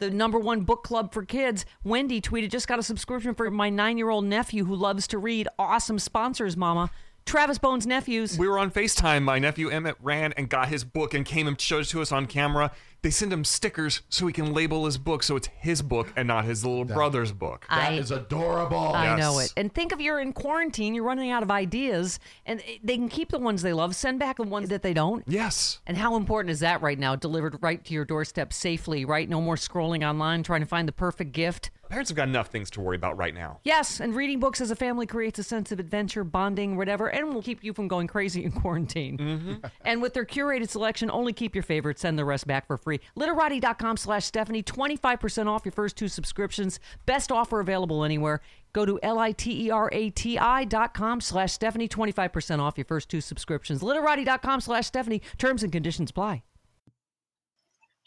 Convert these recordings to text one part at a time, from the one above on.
the number one book club for kids. Wendy tweeted, just got a subscription for my nine year old nephew who loves to read. Awesome sponsors, Mama. Travis Bones Nephews. We were on FaceTime. My nephew Emmett ran and got his book and came and showed it to us on camera. They send him stickers so he can label his book so it's his book and not his little brother's book. That is adorable. I know it. And think of you're in quarantine, you're running out of ideas, and they can keep the ones they love, send back the ones that they don't. yes. And how important is that right now? Delivered right to your doorstep safely, right? No more scrolling online trying to find the perfect gift. Parents have got enough things to worry about right now. Yes, and reading books as a family creates a sense of adventure, bonding, whatever, and will keep you from going crazy in quarantine. Mm-hmm. and with their curated selection, only keep your favorites, send the rest back for free. Literati.com slash Stephanie, 25% off your first two subscriptions. Best offer available anywhere. Go to L-I-T-E-R-A-T-I dot com slash Stephanie, 25% off your first two subscriptions. Literati.com slash Stephanie. Terms and conditions apply.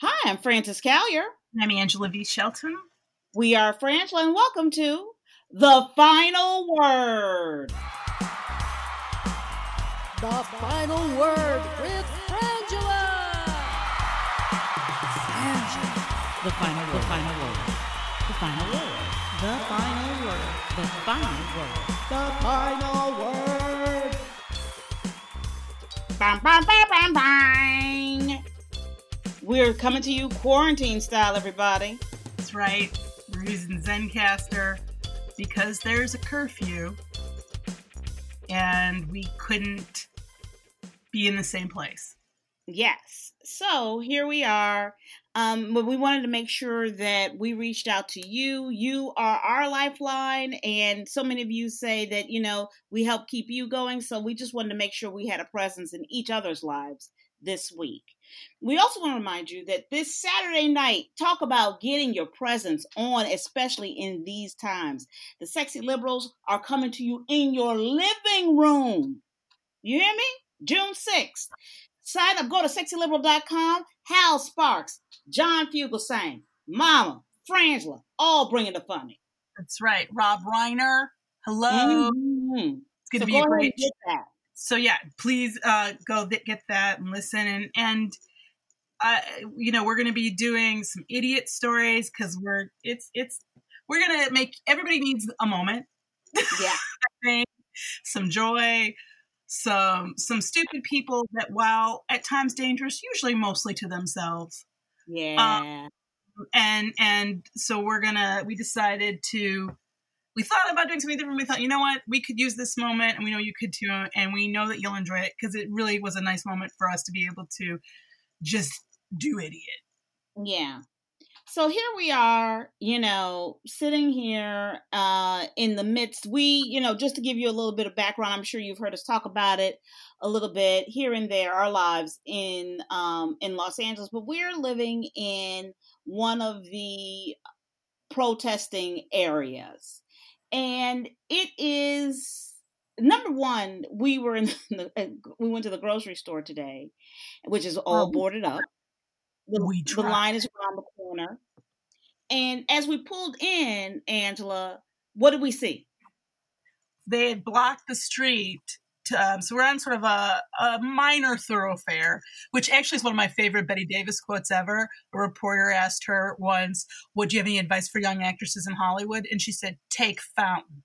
Hi, I'm Frances Callier. I'm Angela V. Shelton. We are Frangela, and welcome to The Final Word. The final word with The final word. The final word. The final word. The final word. The final word. The final word. Bang, bang, bang, bang, bang. We're coming to you quarantine style, everybody. That's right. We're using Zencastr because there's a curfew and we couldn't be in the same place. Yes. So here we are. Um, but we wanted to make sure that we reached out to you. You are our lifeline, and so many of you say that you know we help keep you going. So we just wanted to make sure we had a presence in each other's lives this week. We also want to remind you that this Saturday night, talk about getting your presence on, especially in these times. The sexy liberals are coming to you in your living room. You hear me? June 6th. Sign up, go to sexyliberal.com. Hal Sparks, John Fugelsang, Mama, Frangela, all bringing the funny. That's right. Rob Reiner. Hello. Mhm. It's going So to be go great get that. so yeah please uh go th- get that and listen and and uh you know we're gonna be doing some idiot stories because we're it's it's we're gonna make everybody needs a moment Yeah. I think. some joy some some stupid people that while at times dangerous usually mostly to themselves Yeah. Um, and and so we're gonna we decided to we thought about doing something different we thought you know what we could use this moment and we know you could too and we know that you'll enjoy it because it really was a nice moment for us to be able to just do idiot Yeah. So here we are, you know, sitting here uh, in the midst. We, you know, just to give you a little bit of background, I'm sure you've heard us talk about it a little bit here and there, our lives in um, in Los Angeles, but we're living in one of the protesting areas, and it is number one. We were in the, we went to the grocery store today, which is all Oh. boarded up. The, We the line is around the corner. And as we pulled in, Angela, what did we see? they had blocked the street. To, um, so we're on sort of a, a minor thoroughfare, which actually is one of my favorite Bette Davis quotes ever. A reporter asked her once, "Would you have any advice for young actresses in Hollywood?" And she said, "Take Fountain."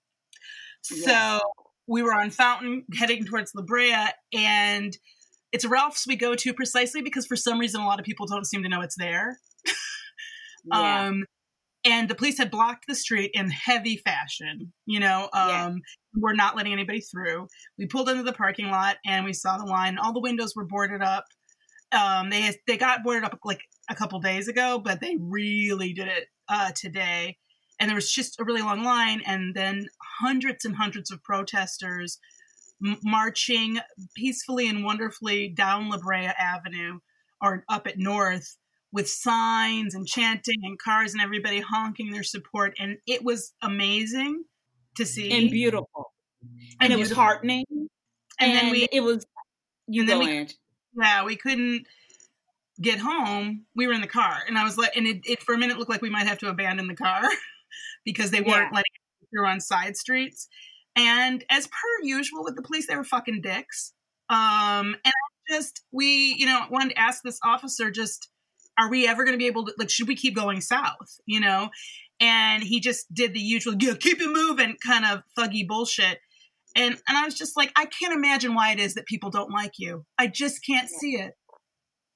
Yeah. So we were on Fountain heading towards La Brea, and it's Ralph's we go to precisely because for some reason a lot of people don't seem to know it's there. Yeah. Um, and the police had blocked the street in heavy fashion. You know, um, Yeah. we're not letting anybody through. We pulled into the parking lot and we saw the line. All the windows were boarded up. Um, they they got boarded up like a couple days ago, but they really did it uh, today. And there was just a really long line, and then hundreds and hundreds of protesters m- marching peacefully and wonderfully down La Brea Avenue or up at North with signs and chanting and cars and everybody honking their support. And it was amazing to see. and beautiful. And, it was heartening. And then we- it was you know, we- yeah, we couldn't get home. We were in the car, and I was like, and it, it for a minute looked like we might have to abandon the car because they weren't Yeah. letting us through on side streets. And as per usual with the police, they were fucking dicks. Um, and I just we, you know, wanted to ask this officer just, are we ever going to be able to like, should we keep going south? You know, and he just did the usual, yeah, keep it moving, kind of thuggy bullshit. And and I was just like, I can't imagine why it is that people don't like you. I just can't see it.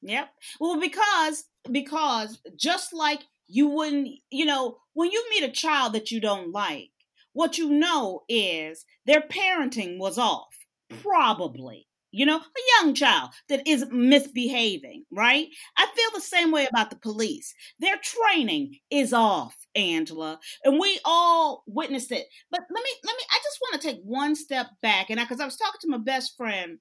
Yep. Well, because because just like you wouldn't, you know, when you meet a child that you don't like, what you know is their parenting was off, probably. You know, a young child that is misbehaving, right? I feel the same way about the police. Their training is off, Angela, and we all witnessed it. But let me, let me. I just want to take one step back, and because I was talking to my best friend,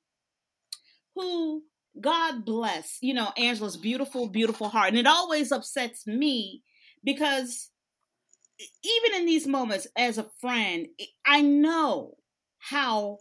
who God bless, you know, Angela's beautiful, beautiful heart. And it always upsets me because even in these moments as a friend, I know how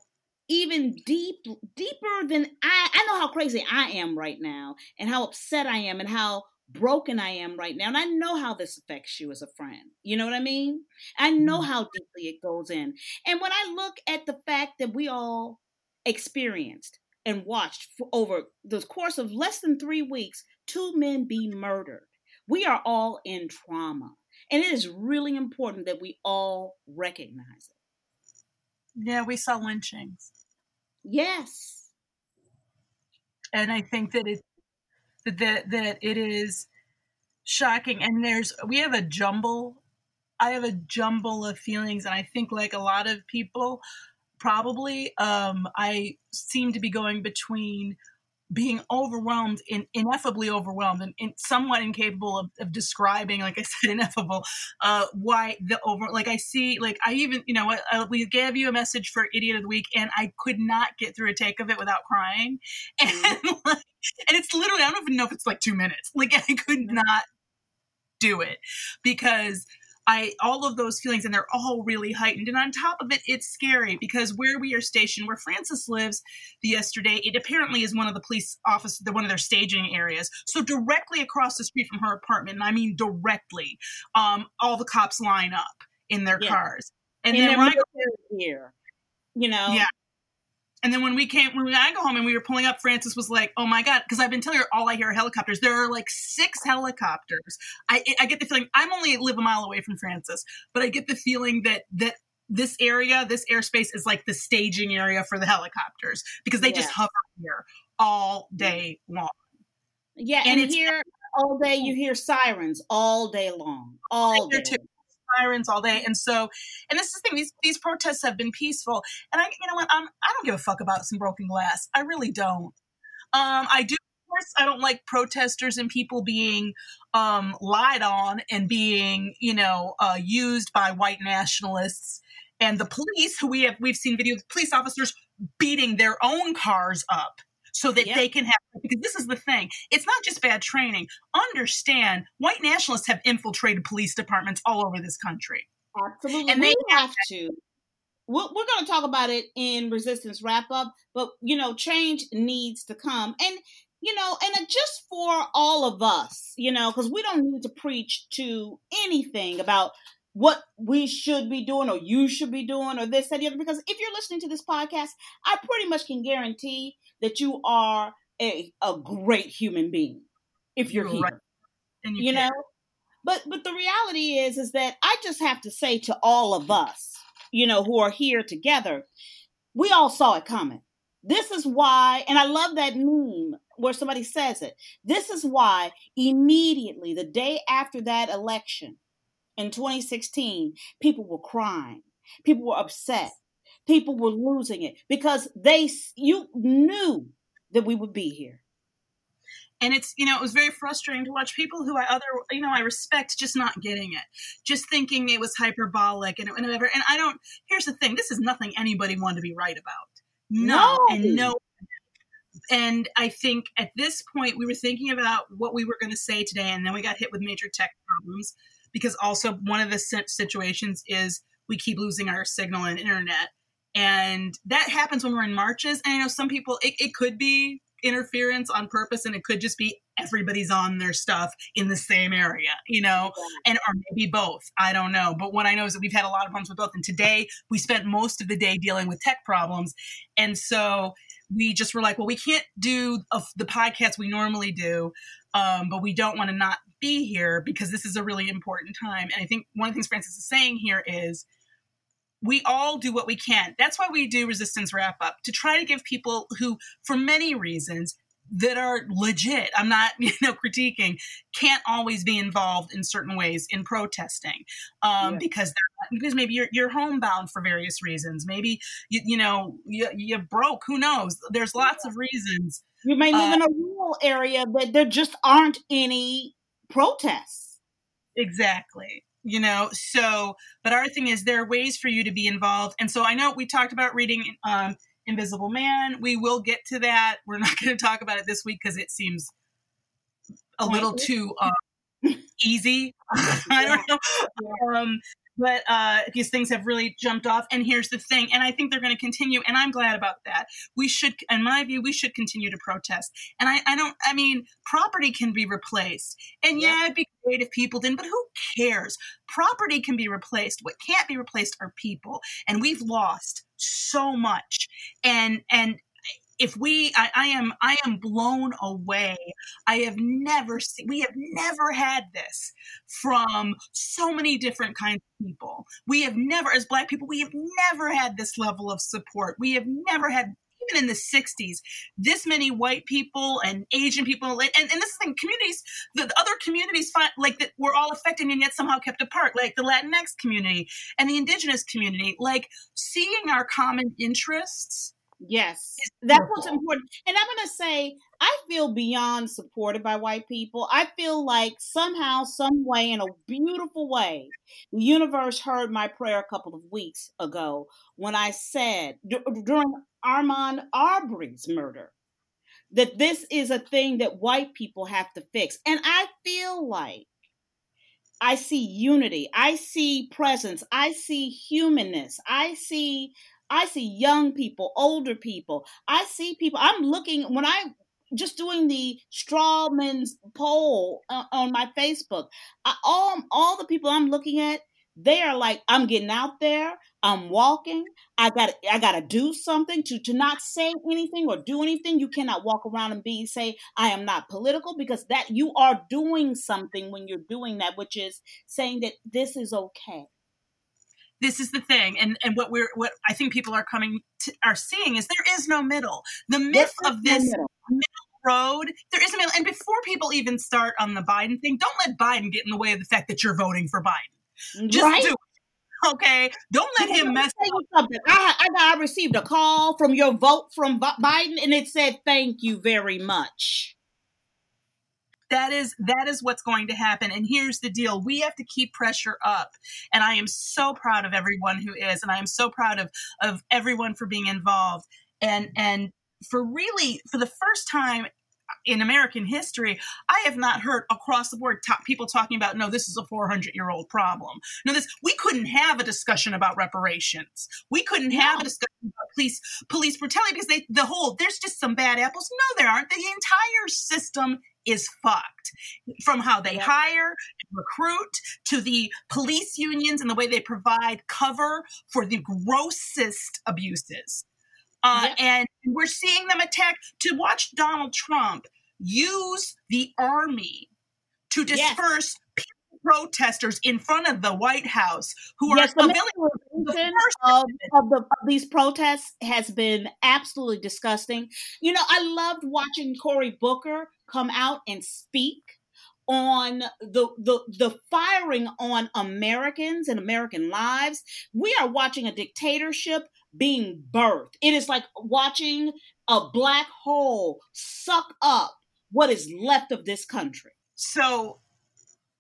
even deep deeper than I I know how crazy I am right now and how upset I am and how broken I am right now. And I know how this affects you as a friend. You know what I mean? I know mm-hmm. how deeply it goes in. And when I look at the fact that we all experienced and watched for over the course of less than three weeks two men be murdered. We are all in trauma. And it is really important that we all recognize it. Yeah, we saw lynchings. Yes. and I think that it that that, it is shocking. And there's we have a jumble. I have a jumble of feelings, and I think like a lot of people, probably, um, I seem to be going between being overwhelmed and ineffably overwhelmed and, and somewhat incapable of, of describing like i said ineffable uh why the over like i see like i even you know what uh, we gave you a message for idiot of the week and i could not get through a take of it without crying. And like, and it's literally i don't even know if it's like two minutes. Like i could not do it because I all of those feelings and they're all really heightened. And on top of it, it's scary because where we are stationed, where Frances lives, the yesterday, it apparently is one of the police office, the one of their staging areas. So directly across the street from her apartment, and I mean directly, um, all the cops line up in their Yeah. cars. And And then they're when I go here. You know? Yeah. And then when we came, when I go home and we were pulling up, Frances was like, "Oh my god!" Because I've been telling her all I hear are helicopters. There are like six helicopters. I I get the feeling I'm only live a mile away from Frances, but I get the feeling that that this area, this airspace, is like the staging area for the helicopters because they just hover here all day long. Yeah, And and, here all day you hear sirens all day long. All day. too. Sirens all day. And so, and this is the thing, these, these protests have been peaceful. And I, you know what, I'm, I don't give a fuck about some broken glass. I really don't. Um, I do, of course, I don't like protesters and people being um, lied on and being, you know, uh, used by white nationalists and the police who we have, we've seen videos, of police officers beating their own cars up so that Yep. they can have because this is the thing it's not just bad training understand white nationalists have infiltrated police departments all over this country Absolutely. And we they have to. We're, we're going to talk about it in resistance wrap up, but you know, change needs to come, and you know, and just for all of us, you know, because we don't need to preach to anything about what we should be doing or you should be doing or this and the other. Because if you're listening to this podcast, I pretty much can guarantee that you are a, a great human being if you're, here. And You can. know? But but the reality is is that I just have to say to all of us, you know, who are here together, we all saw it coming. This is why, and I love that meme where somebody says it. This is why immediately the day after that election in 2016, people were crying, people were upset, people were losing it because they you knew that we would be here. and it's you know it was very frustrating to watch people who I other you know I respect just not getting it, just thinking it was hyperbolic and and whatever. And I don't. Here's the thing: this is nothing anybody wanted to be right about. No, No. and no. And I think at this point we were thinking about what we were going to say today, and then we got hit with major tech problems because also one of the situations is we keep losing our signal and internet, and that happens when we're in marches. And I know some people it, it could be interference on purpose and it could just be everybody's on their stuff in the same area you know and or maybe both. I don't know. But what i know is that we've had a lot of problems with both. And today we spent most of the day dealing with tech problems. And so we just were like well we can't do the podcast we normally do um, but we don't want to not be here because this is a really important time. And i think one of the things frances is saying here is we all do what we can. That's why we do resistance wrap up to try to give people who, for many reasons that are legit, I'm not, you know, critiquing, can't always be involved in certain ways in protesting um, Yeah. because they're, because maybe you're you're homebound for various reasons. Maybe you you know you you broke. Who knows? There's lots of reasons. You may live Uh, in a rural area that there just aren't any protests. Exactly. You know, so, but our thing is there are ways for you to be involved. And so I know we talked about reading um, Invisible Man. We will get to that. We're not going to talk about it this week because it seems a little too uh, easy. I don't know. Um, but uh, these things have really jumped off. And here's the thing, and I think they're going to continue. And I'm glad about that. We should, in my view, we should continue to protest. And I, I don't, I mean, property can be replaced. And yeah, it'd be great if people didn't, but who cares? Property can be replaced. What can't be replaced are people. And we've lost so much. And, and, if we I, I am i am blown away i have never seen we have never had this from so many different kinds of people we have never as black people we have never had this level of support we have never had even in the 60s this many white people and asian people and, and this is communities the, the other communities find like that were all affected and yet somehow kept apart like the latinx community and the indigenous community like seeing our common interests Yes, that's what's important. And I'm going to say, I feel beyond supported by white people. I feel like somehow, some way, in a beautiful way, the universe heard my prayer a couple of weeks ago when I said d- during Ahmaud Arbery's murder that this is a thing that white people have to fix. And I feel like I see unity, I see presence, I see humanness, I see I see young people, older people. I see people. I'm looking when I just doing the Strawman's poll uh, on my Facebook. I, all all the people I'm looking at, they are like, I'm getting out there. I'm walking. I got I got to do something to to not say anything or do anything. You cannot walk around and be say I am not political because that you are doing something when you're doing that, which is saying that this is okay. This is the thing and and what we're what i think people are coming to are seeing is there is no middle the myth of this middle. road there is a middle and before people even start on the biden thing don't let biden get in the way of the fact that you're voting for biden just right? do it okay don't let him mess you something. I, I I received a call from your vote from Biden, and it said, "Thank you very much." That is that is what's going to happen and here's the deal we have to keep pressure up and i am so proud of everyone who is and i am so proud of of everyone for being involved and and for really for the first time in American history, I have not heard across the board top people talking about no, this is a 400 year old problem. No, this we couldn't have a discussion about reparations. We couldn't have a discussion about police police brutality because they the whole there's just some bad apples. No, there aren't. The entire system is fucked from how they hire, recruit, to the police unions and the way they provide cover for the grossest abuses. Uh, Yeah. And we're seeing them attack to watch Donald Trump use the army to disperse peaceful protesters in front of the White House who are Yes, the militarization first of, of, the, of these protests has been absolutely disgusting. You know, I loved watching Cory Booker come out and speak on the, the the firing on Americans and American lives. We are watching a dictatorship being birthed. It is like watching a black hole suck up what is left of this country. so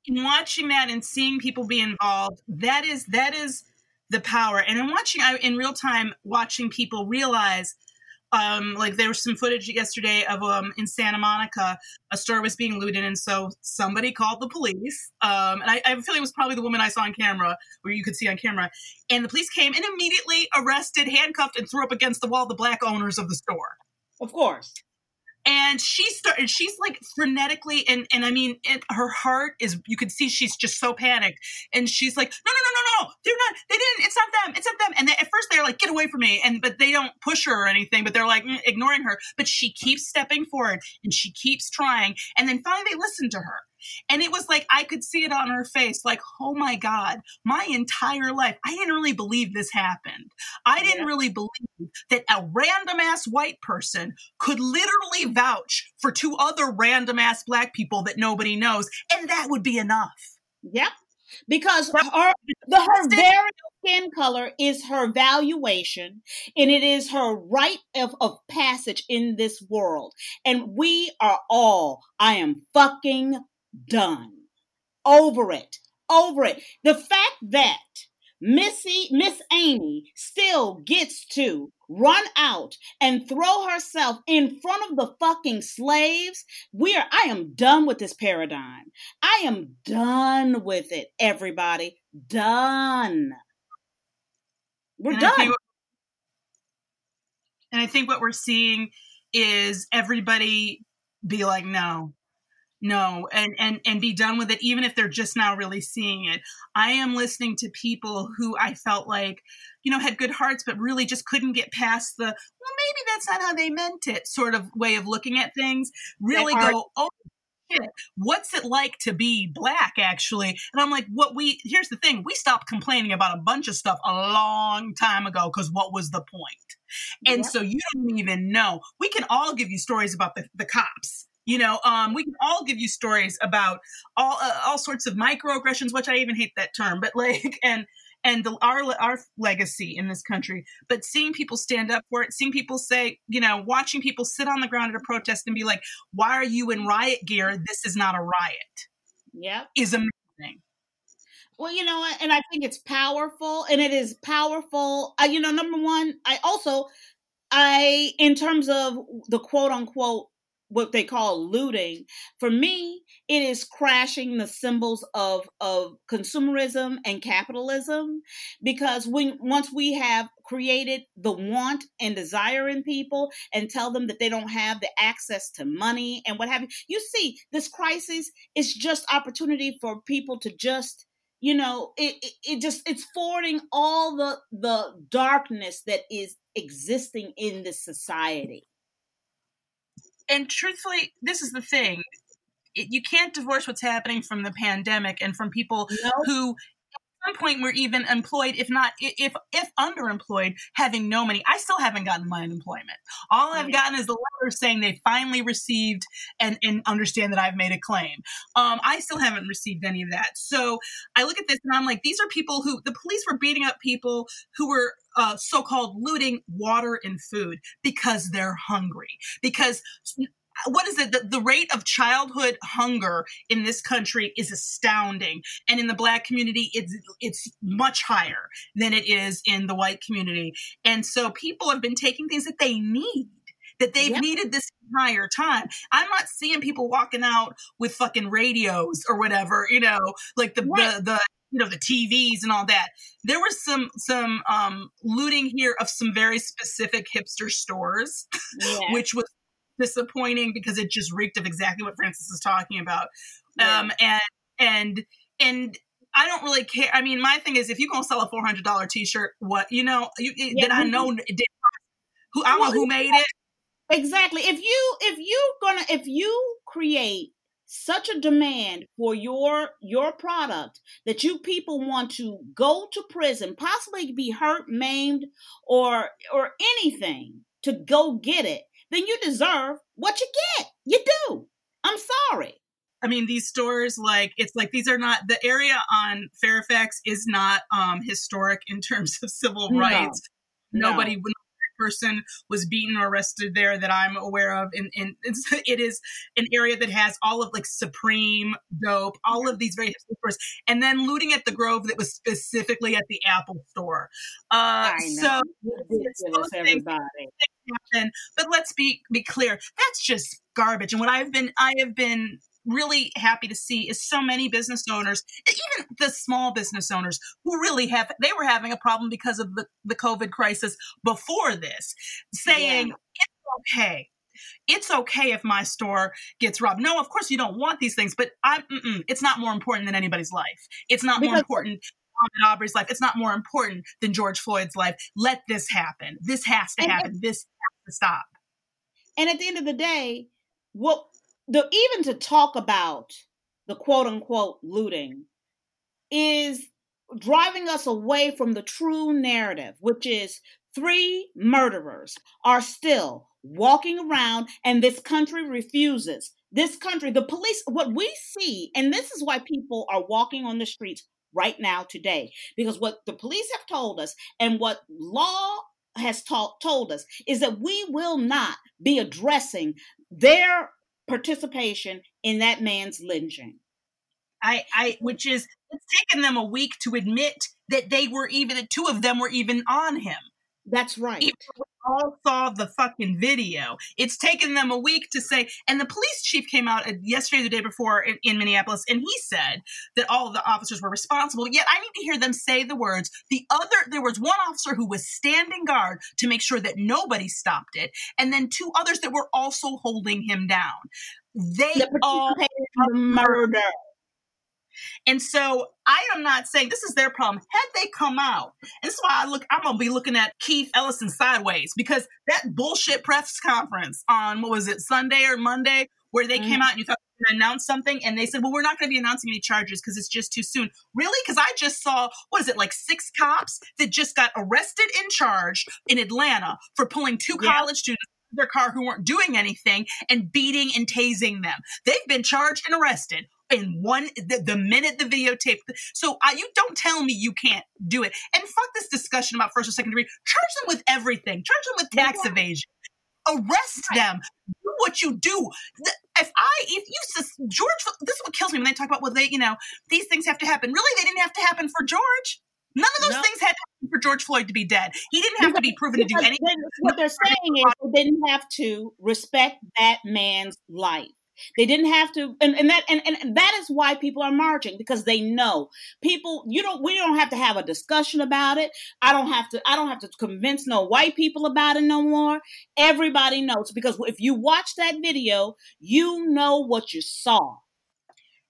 watching that and seeing people be involved that is that is the power and in watching I, in real time watching people realize um like there was some footage yesterday of um in santa monica a store was being looted and so somebody called the police um and i, I feel it was probably the woman i saw on camera where you could see on camera and the police came and immediately arrested handcuffed and threw up against the wall the black owners of the store Of course. And she started she's like frenetically and and i mean it, her heart is you can see she's just so panicked and she's like no no no no no they're not they didn't it's not them it's not them and they, at first they're like get away from me and but they don't push her or anything but they're like mm, ignoring her but she keeps stepping forward and she keeps trying and then finally they listen to her and it was like I could see it on her face, like, oh my God, my entire life, I didn't really believe this happened. I didn't Yeah. really believe that a random ass white person could literally vouch for two other random ass black people that nobody knows, and that would be enough. Yep. Because her the her very skin color is her valuation and it is her right of, of passage in this world. And we are all, I am fucking done. Over it. Over it. The fact that Missy, Miss Amy still gets to run out and throw herself in front of the fucking slaves. We are, I am done with this paradigm. I am done with it, everybody. Done. We're And I done. think- and I think what we're seeing is everybody be like, no, no, and and and be done with it, even if they're just now really seeing it. I am listening to people who I felt like, you know, had good hearts, but really just couldn't get past the, well, maybe that's not how they meant it sort of way of looking at things. Really go, oh shit, what's it like to be black actually and i'm like what we here's the thing we stopped complaining about a bunch of stuff a long time ago because what was the point and Yep. so you don't even know we can all give you stories about the, the cops you know um, we can all give you stories about all uh, all sorts of microaggressions which i even hate that term but like and and the, our our legacy in this country. But seeing people stand up for it seeing people say you know watching people sit on the ground at a protest and be like why are you in riot gear? This is not a riot. Yeah, is amazing. Well, you know, and I think it's powerful, and it is powerful. Uh, you know, number one, I also, I, in terms of the quote unquote, what they call looting, for me, it is crashing the symbols of of consumerism and capitalism, because when once we have created the want and desire in people and tell them that they don't have the access to money and what have you, you see, this crisis is just opportunity for people to just you know it, it, it just it's forwarding all the the darkness that is existing in this society and truthfully this is the thing. It, you can't divorce what's happening from the pandemic and from people who some point were even employed if not if if underemployed having no money. I still haven't gotten my unemployment. All i've gotten is the letter saying they finally received and and understand that i've made a claim. Um i still haven't received any of that. So i look at this and i'm like these are people who the police were beating up people who were uh, so-called looting water and food because they're hungry. Because what is it the, the rate of childhood hunger in this country is astounding and in the black community it's it's much higher than it is in the white community and so people have been taking things that they need that they've Yep. needed this entire time i'm not seeing people walking out with fucking radios or whatever you know like the Right. the, the you know the tvs and all that there was some some um looting here of some very specific hipster stores yeah. which was disappointing because it just reeked of exactly what Francis is talking about. Yeah. Um, and and and I don't really care. I mean, my thing is, if you gonna sell a four hundred dollar t shirt, what you know, you Yeah, then I know it did- who I know who made it. Exactly. If you if you gonna if you create such a demand for your your product that you people want to go to prison, possibly be hurt, maimed, or or anything to go get it, then you deserve what you get. You do. I'm sorry. I mean, these stores, like, it's like these are not the area on Fairfax is not um historic in terms of civil No. rights. No. Nobody, no person was beaten or arrested there that I'm aware of. And, and it's, it is an area that has all of like Supreme, Dope, all of these very hipster stores, and then looting at the Grove that was specifically at the Apple store. Uh, so Ridiculous, those things everybody. happen. But let's be be clear, that's just garbage. And what I've been I have been really happy to see is so many business owners, even the small business owners who really have they were having a problem because of the, the COVID crisis before this, saying it's okay. It's okay if my store gets robbed. No, of course you don't want these things, but I'm, it's not more important than anybody's life. It's not more important than Aubrey's life. It's not more important than George Floyd's life. Let this happen. This has to happen. This has to stop. And at the end of the day, what the even to talk about the quote unquote looting is driving us away from the true narrative, which is three murderers are still walking around and this country refuses. This country, the police, what we see, and this is why people are walking on the streets right now today, because what the police have told us and what law has taught, told us is that we will not be addressing their participation in that man's lynching. I, I, which is it's taken them a week to admit that they were even the two of them were even on him. That's right. Even all saw the fucking video. It's taken them a week to say, and the police chief came out uh, yesterday, the day before in, in Minneapolis, and he said that all of the officers were responsible. Yet I need to hear them say the words. The other, there was one officer who was standing guard to make sure that nobody stopped it, and then two others that were also holding him down. They That all the murder. And so I am not saying this is their problem. Had they come out, and this is why I look, I'm gonna be looking at Keith Ellison sideways because that bullshit press conference on what was it, Sunday or Monday, where they came mm-hmm. out and you thought they were gonna announce something, and they said, Well, we're not gonna be announcing any charges because it's just too soon. Really? Because I just saw, what is it, like six cops that just got arrested and charged in Atlanta for pulling two Yeah. college students out of their car who weren't doing anything and beating and tasing them. They've been charged and arrested in one the, the minute the videotape. So uh, you don't tell me you can't do it. And fuck this discussion about first or second degree. Charge them with everything. Charge them with tax Yeah. evasion. Arrest them. Do what you do. If I, if you, George, this is what kills me when they talk about, well, they, you know, these things have to happen. Really, they didn't have to happen for George. None of those No. things had to happen for George Floyd to be dead. He didn't have to be proven to do anything. What they're saying is they didn't have to respect that man's life. They didn't have to, and, and that and, and that is why people are marching because they know people. You don't. We don't have to have a discussion about it. I don't have to. I don't have to convince no white people about it no more. Everybody knows because if you watch that video, you know what you saw.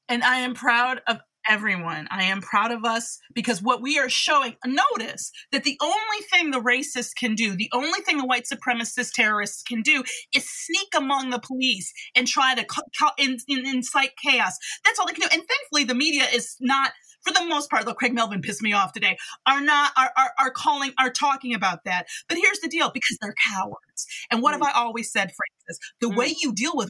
and I am proud of everyone. I am proud of us because what we are showing, notice that the only thing the racists can do, the only thing the white supremacist terrorists can do is sneak among the police and try to co- co- in, in, incite chaos. That's all they can do. And thankfully, the media is not. For the most part, though Craig Melvin pissed me off today, are not are, are are calling are talking about that. But here's the deal: because they're cowards. And what have I always said, Frances? The Mm. way you deal with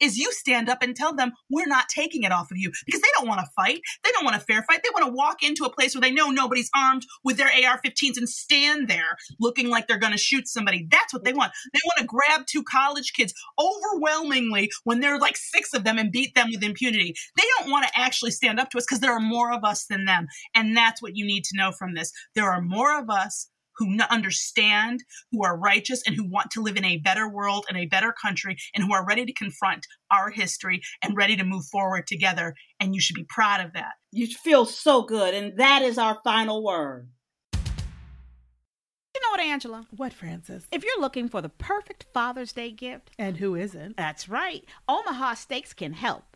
is you stand up and tell them we're not taking it off of you because they don't want to fight. They don't want a fair fight. They want to walk into a place where they know nobody's armed with their AR-15s and stand there looking like they're going to shoot somebody. That's what they want. They want to grab two college kids overwhelmingly when there are like six of them and beat them with impunity. They don't want to actually stand up to us because there are more of us than them. And that's what you need to know from this. There are more of us who n- understand, who are righteous, and who want to live in a better world and a better country, and who are ready to confront our history and ready to move forward together. And you should be proud of that. You feel so good, and that is our final word. You know what, Angela? What, Frances? If you're looking for the perfect Father's Day gift, And who isn't? that's right. Omaha Steaks can help.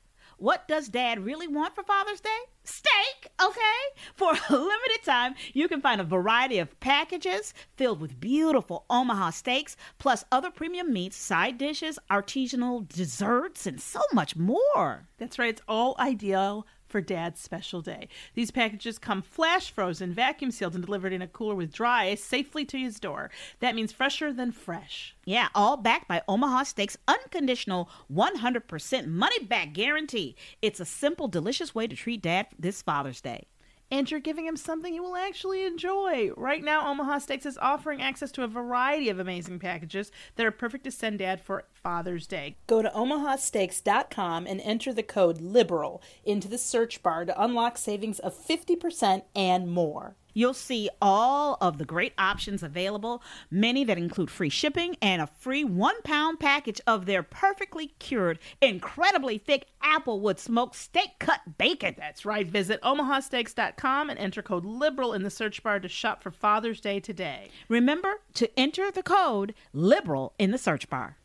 What does dad really want for Father's Day? Steak, okay? For a limited time, you can find a variety of packages filled with beautiful Omaha steaks, plus other premium meats, side dishes, artisanal desserts, and so much more. That's right. It's all ideal for Dad's special day. These packages come flash frozen, vacuum sealed, and delivered in a cooler with dry ice safely to his door. That means fresher than fresh. Yeah, all backed by Omaha Steaks' unconditional 100% money back guarantee. It's a simple, delicious way to treat dad this Father's Day. And you're giving him something you will actually enjoy. Right now, Omaha Steaks is offering access to a variety of amazing packages that are perfect to send Dad for Father's Day. Go to omahasteaks.com and enter the code LIBERAL into the search bar to unlock savings of 50% and more. You'll see all of the great options available, many that include free shipping and a free one pound package of their perfectly cured, incredibly thick applewood smoked steak cut bacon. That's right. Visit omahasteaks.com and enter code LIBERAL in the search bar to shop for Father's Day today. Remember to enter the code LIBERAL in the search bar.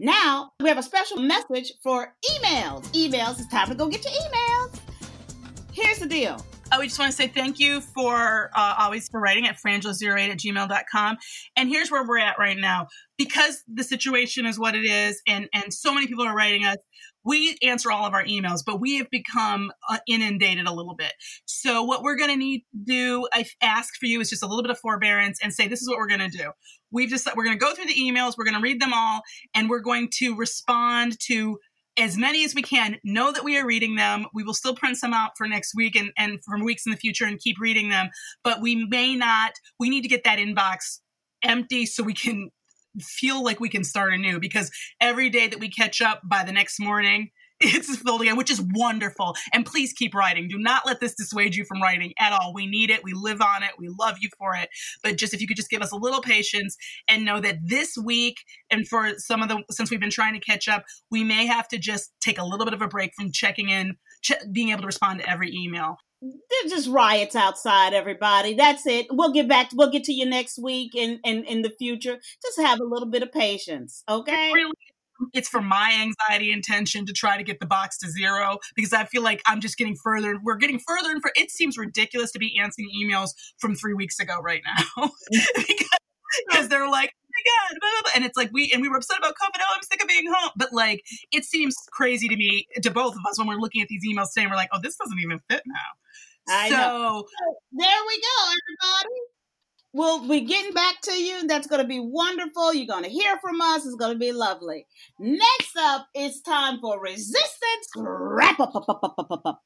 Now, we have a special message for emails. Emails, it's time to go get your emails. Here's the deal. Oh, we just want to say thank you for uh, always for writing at frangela08 at gmail.com. And here's where we're at right now. Because the situation is what it is, and, and so many people are writing us, we answer all of our emails, but we have become uh, inundated a little bit. So, what we're going to need to do, I ask for you, is just a little bit of forbearance and say, this is what we're going to do. We've just, we're going to go through the emails, we're going to read them all, and we're going to respond to as many as we can. Know that we are reading them. We will still print some out for next week and, and for weeks in the future and keep reading them. But we may not, we need to get that inbox empty so we can feel like we can start anew because every day that we catch up by the next morning, it's filled again, which is wonderful. And please keep writing. Do not let this dissuade you from writing at all. We need it. We live on it. We love you for it. But just if you could just give us a little patience and know that this week, and for some of the, since we've been trying to catch up, we may have to just take a little bit of a break from checking in, being able to respond to every email. There's just riots outside, everybody. That's it. We'll get back. We'll get to you next week and in, in, in the future. Just have a little bit of patience, okay? Really, it's for my anxiety and tension to try to get the box to zero because I feel like I'm just getting further. We're getting further and for it seems ridiculous to be answering emails from three weeks ago right now because, because they're like, oh god, blah, blah, blah. and it's like we and we were upset about COVID. Oh, I'm sick of being home. But like, it seems crazy to me to both of us when we're looking at these emails. And we're like, oh, this doesn't even fit now. I so know. There we go, everybody. We'll be getting back to you. That's going to be wonderful. You're going to hear from us. It's going to be lovely. Next up, it's time for resistance wrap up. up, up, up.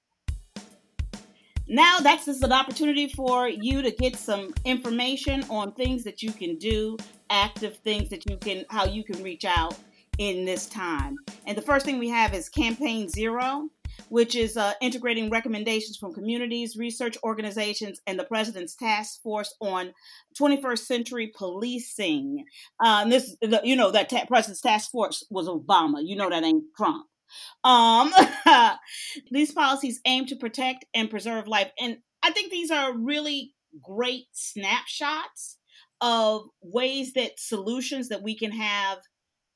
Now, that's just an opportunity for you to get some information on things that you can do, active things that you can, how you can reach out in this time. And the first thing we have is Campaign Zero, which is uh, integrating recommendations from communities, research organizations, and the President's Task Force on 21st Century Policing. Uh, this, the, you know, that ta- President's Task Force was Obama. You know that ain't Trump. Um, these policies aim to protect and preserve life, and I think these are really great snapshots of ways that solutions that we can have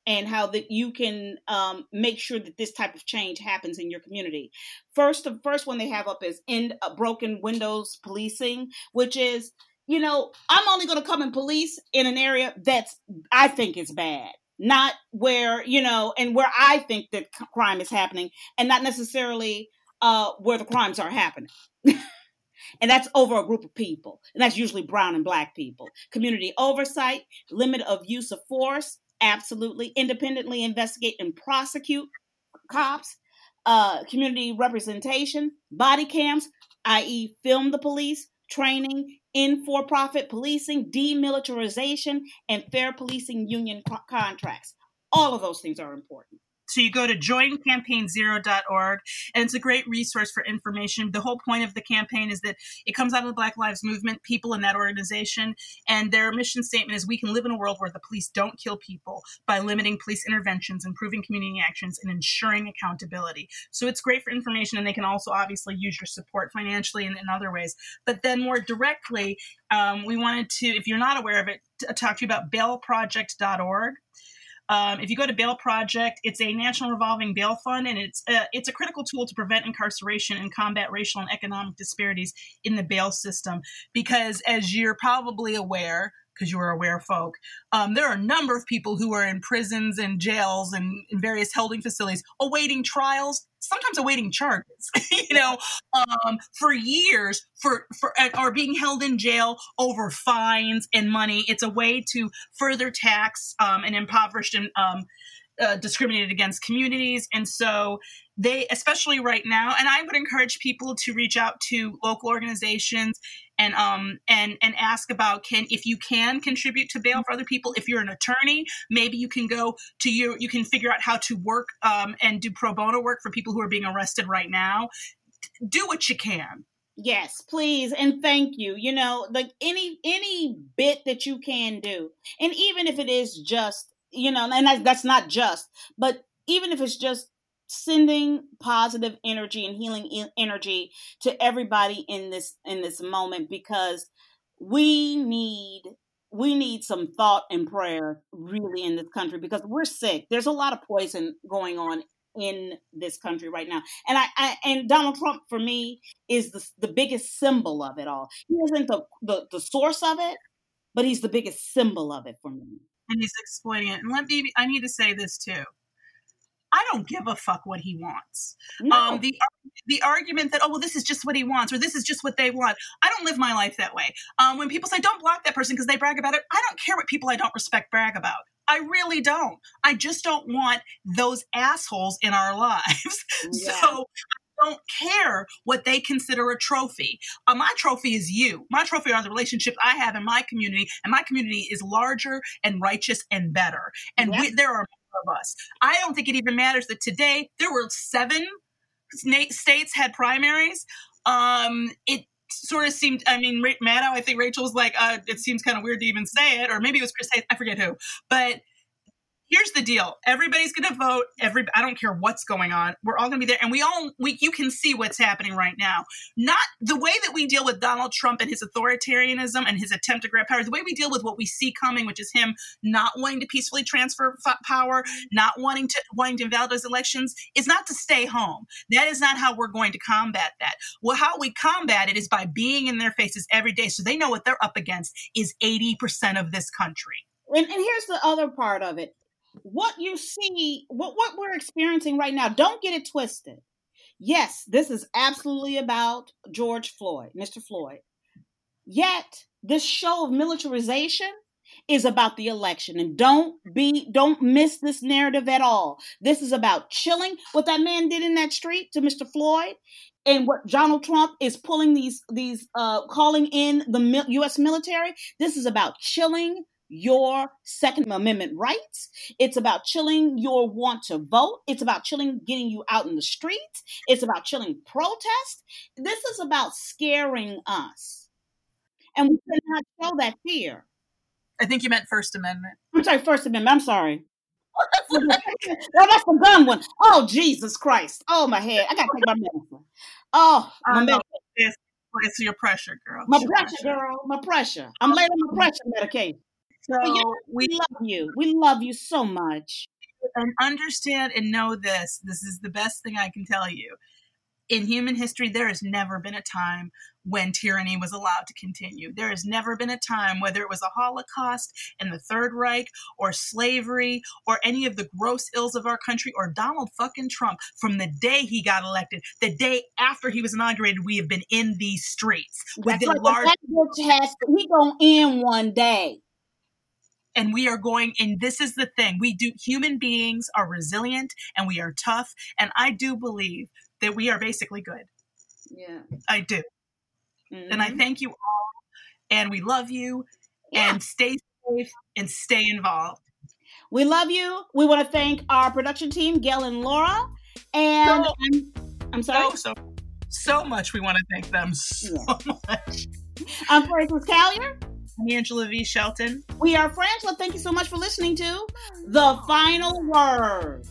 and how that you can um, make sure that this type of change happens in your community. First, the first one they have up is end uh, broken windows policing, which is you know I'm only going to come and police in an area that's I think is bad, not where you know and where I think that crime is happening, and not necessarily uh, where the crimes are happening. And that's over a group of people. And that's usually brown and black people. Community oversight, limit of use of force, absolutely independently investigate and prosecute cops uh, community representation body cams i.e film the police training in for-profit policing demilitarization and fair policing union co- contracts. All of those things are important So you go to joincampaignzero.org, and it's a great resource for information. The whole point of the campaign is that it comes out of the Black Lives Movement, people in that organization, and their mission statement is we can live in a world where the police don't kill people by limiting police interventions, improving community actions, and ensuring accountability. So it's great for information, and they can also obviously use your support financially and in other ways. But then more directly, um, we wanted to, if you're not aware of it, talk to you about bailproject.org. Um, if you go to Bail Project, it's a national revolving bail fund, and it's a, it's a critical tool to prevent incarceration and combat racial and economic disparities in the bail system. Because, as you're probably aware, because you are aware folk, um, there are a number of people who are in prisons and jails and in various holding facilities awaiting trials, sometimes awaiting charges, you know, um, for years for, for are being held in jail over fines and money. It's a way to further tax um, and impoverished and um, uh, discriminated against communities. And so they, especially right now, and I would encourage people to reach out to local organizations and um and and ask about can if you can contribute to bail for other people if you're an attorney maybe you can go to your you can figure out how to work um, and do pro bono work for people who are being arrested right now do what you can Yes, please and thank you. You know, like any any bit that you can do. And even if it is just, you know, and that's, that's not just, but even if it's just sending positive energy and healing energy to everybody in this in this moment because we need we need some thought and prayer really in this country because we're sick. There's a lot of poison going on in this country right now. And i, I and donald trump for me is the, the biggest symbol of it all. He isn't the, the the source of it but he's the biggest symbol of it for me and he's exploiting it and let me i need to say this too I don't give a fuck what he wants. no. Um, the the argument that oh well this is just what he wants or this is just what they want. I don't live my life that way. Um, when people say don't block that person because they brag about it, I don't care what people I don't respect brag about. I really don't. I just don't want those assholes in our lives. Yeah. So don't care what they consider a trophy. Uh, my trophy is you. My trophy are the relationships I have in my community, and my community is larger and righteous and better. And Yeah. we, there are more of us. I don't think it even matters that today there were seven states had primaries. Um, it sort of seemed. I mean, Maddow. I think Rachel was like, uh, "It seems kind of weird to even say it," or maybe it was Chris. Hayes, I forget who, but. Here's the deal. Everybody's going to vote. Every I don't care what's going on. We're all going to be there, and we all we you can see what's happening right now. Not the way that we deal with Donald Trump and his authoritarianism and his attempt to grab power. The way we deal with what we see coming, which is him not wanting to peacefully transfer power, not wanting to wanting to invalidate those elections, is not to stay home. That is not how we're going to combat that. Well, how we combat it is by being in their faces every day, so they know what they're up against is eighty percent of this country. And, and here's the other part of it. What you see, what, what we're experiencing right now, don't get it twisted. Yes, this is absolutely about George Floyd, Mr. Floyd. Yet, this show of militarization is about the election. And don't be, don't miss this narrative at all. This is about chilling what that man did in that street to Mr. Floyd and what Donald Trump is pulling these, these, uh, calling in the U.S. military. This is about chilling your Second Amendment rights. It's about chilling your want to vote. It's about chilling getting you out in the streets. It's about chilling protest. This is about scaring us. And we cannot show that fear. I think you meant First Amendment. I'm sorry, First Amendment. I'm sorry. no, that's the gun one. Oh, Jesus Christ. Oh, my head. I got to take my medicine. Oh, my, I know. med- It's, it's your pressure, girl. my your pressure, girl. My pressure. I'm late on my pressure medication. So yeah, we We love you. We love you so much. and understand and know this. This is the best thing I can tell you. In human history, there has never been a time when tyranny was allowed to continue. There has never been a time, whether it was a Holocaust and the Third Reich or slavery or any of the gross ills of our country or Donald fucking Trump, from the day he got elected, the day after he was inaugurated, we have been in these streets with That's the right. large bitch has he gonna end one day. And we are going and this is the thing we do human beings are resilient and we are tough and i do believe that we are basically good Yeah. i do and i mm-hmm. thank you all and we love you Yeah. and stay safe and stay involved We love you. We want to thank our production team, Gail and Laura. And So- I'm, I'm sorry. So, so, so much. We want to thank them so much. I'm Frances Callier. I'm Angela V. Shelton. We are Frangela. Thank you so much for listening to The Final Word.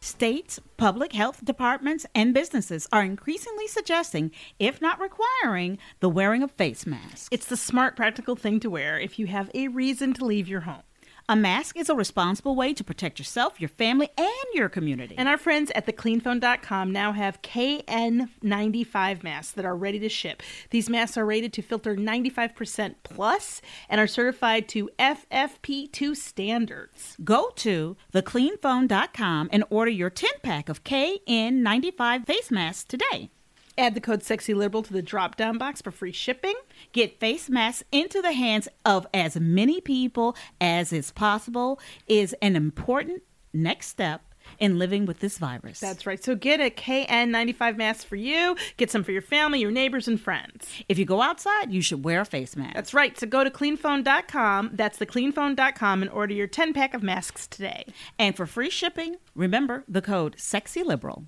States, public health departments, and businesses are increasingly suggesting, if not requiring, the wearing of face masks. It's the smart, practical thing to wear if you have a reason to leave your home. A mask is a responsible way to protect yourself, your family, and your community. And our friends at thecleanphone.com now have KN95 masks that are ready to ship. These masks are rated to filter 95% plus and are certified to FFP2 standards. Go to thecleanphone.com and order your 10 pack of KN95 face masks today. Add the code SEXYLIBERAL to the drop down box for free shipping. Get face masks into the hands of as many people as is possible is an important next step in living with this virus. That's right. So get a KN95 mask for you, get some for your family, your neighbors, and friends. if you go outside, you should wear a face mask. That's right. So go to cleanphone.com. That's thecleanphone.com and order your 10 pack of masks today. and for free shipping, remember the code SEXYLIBERAL.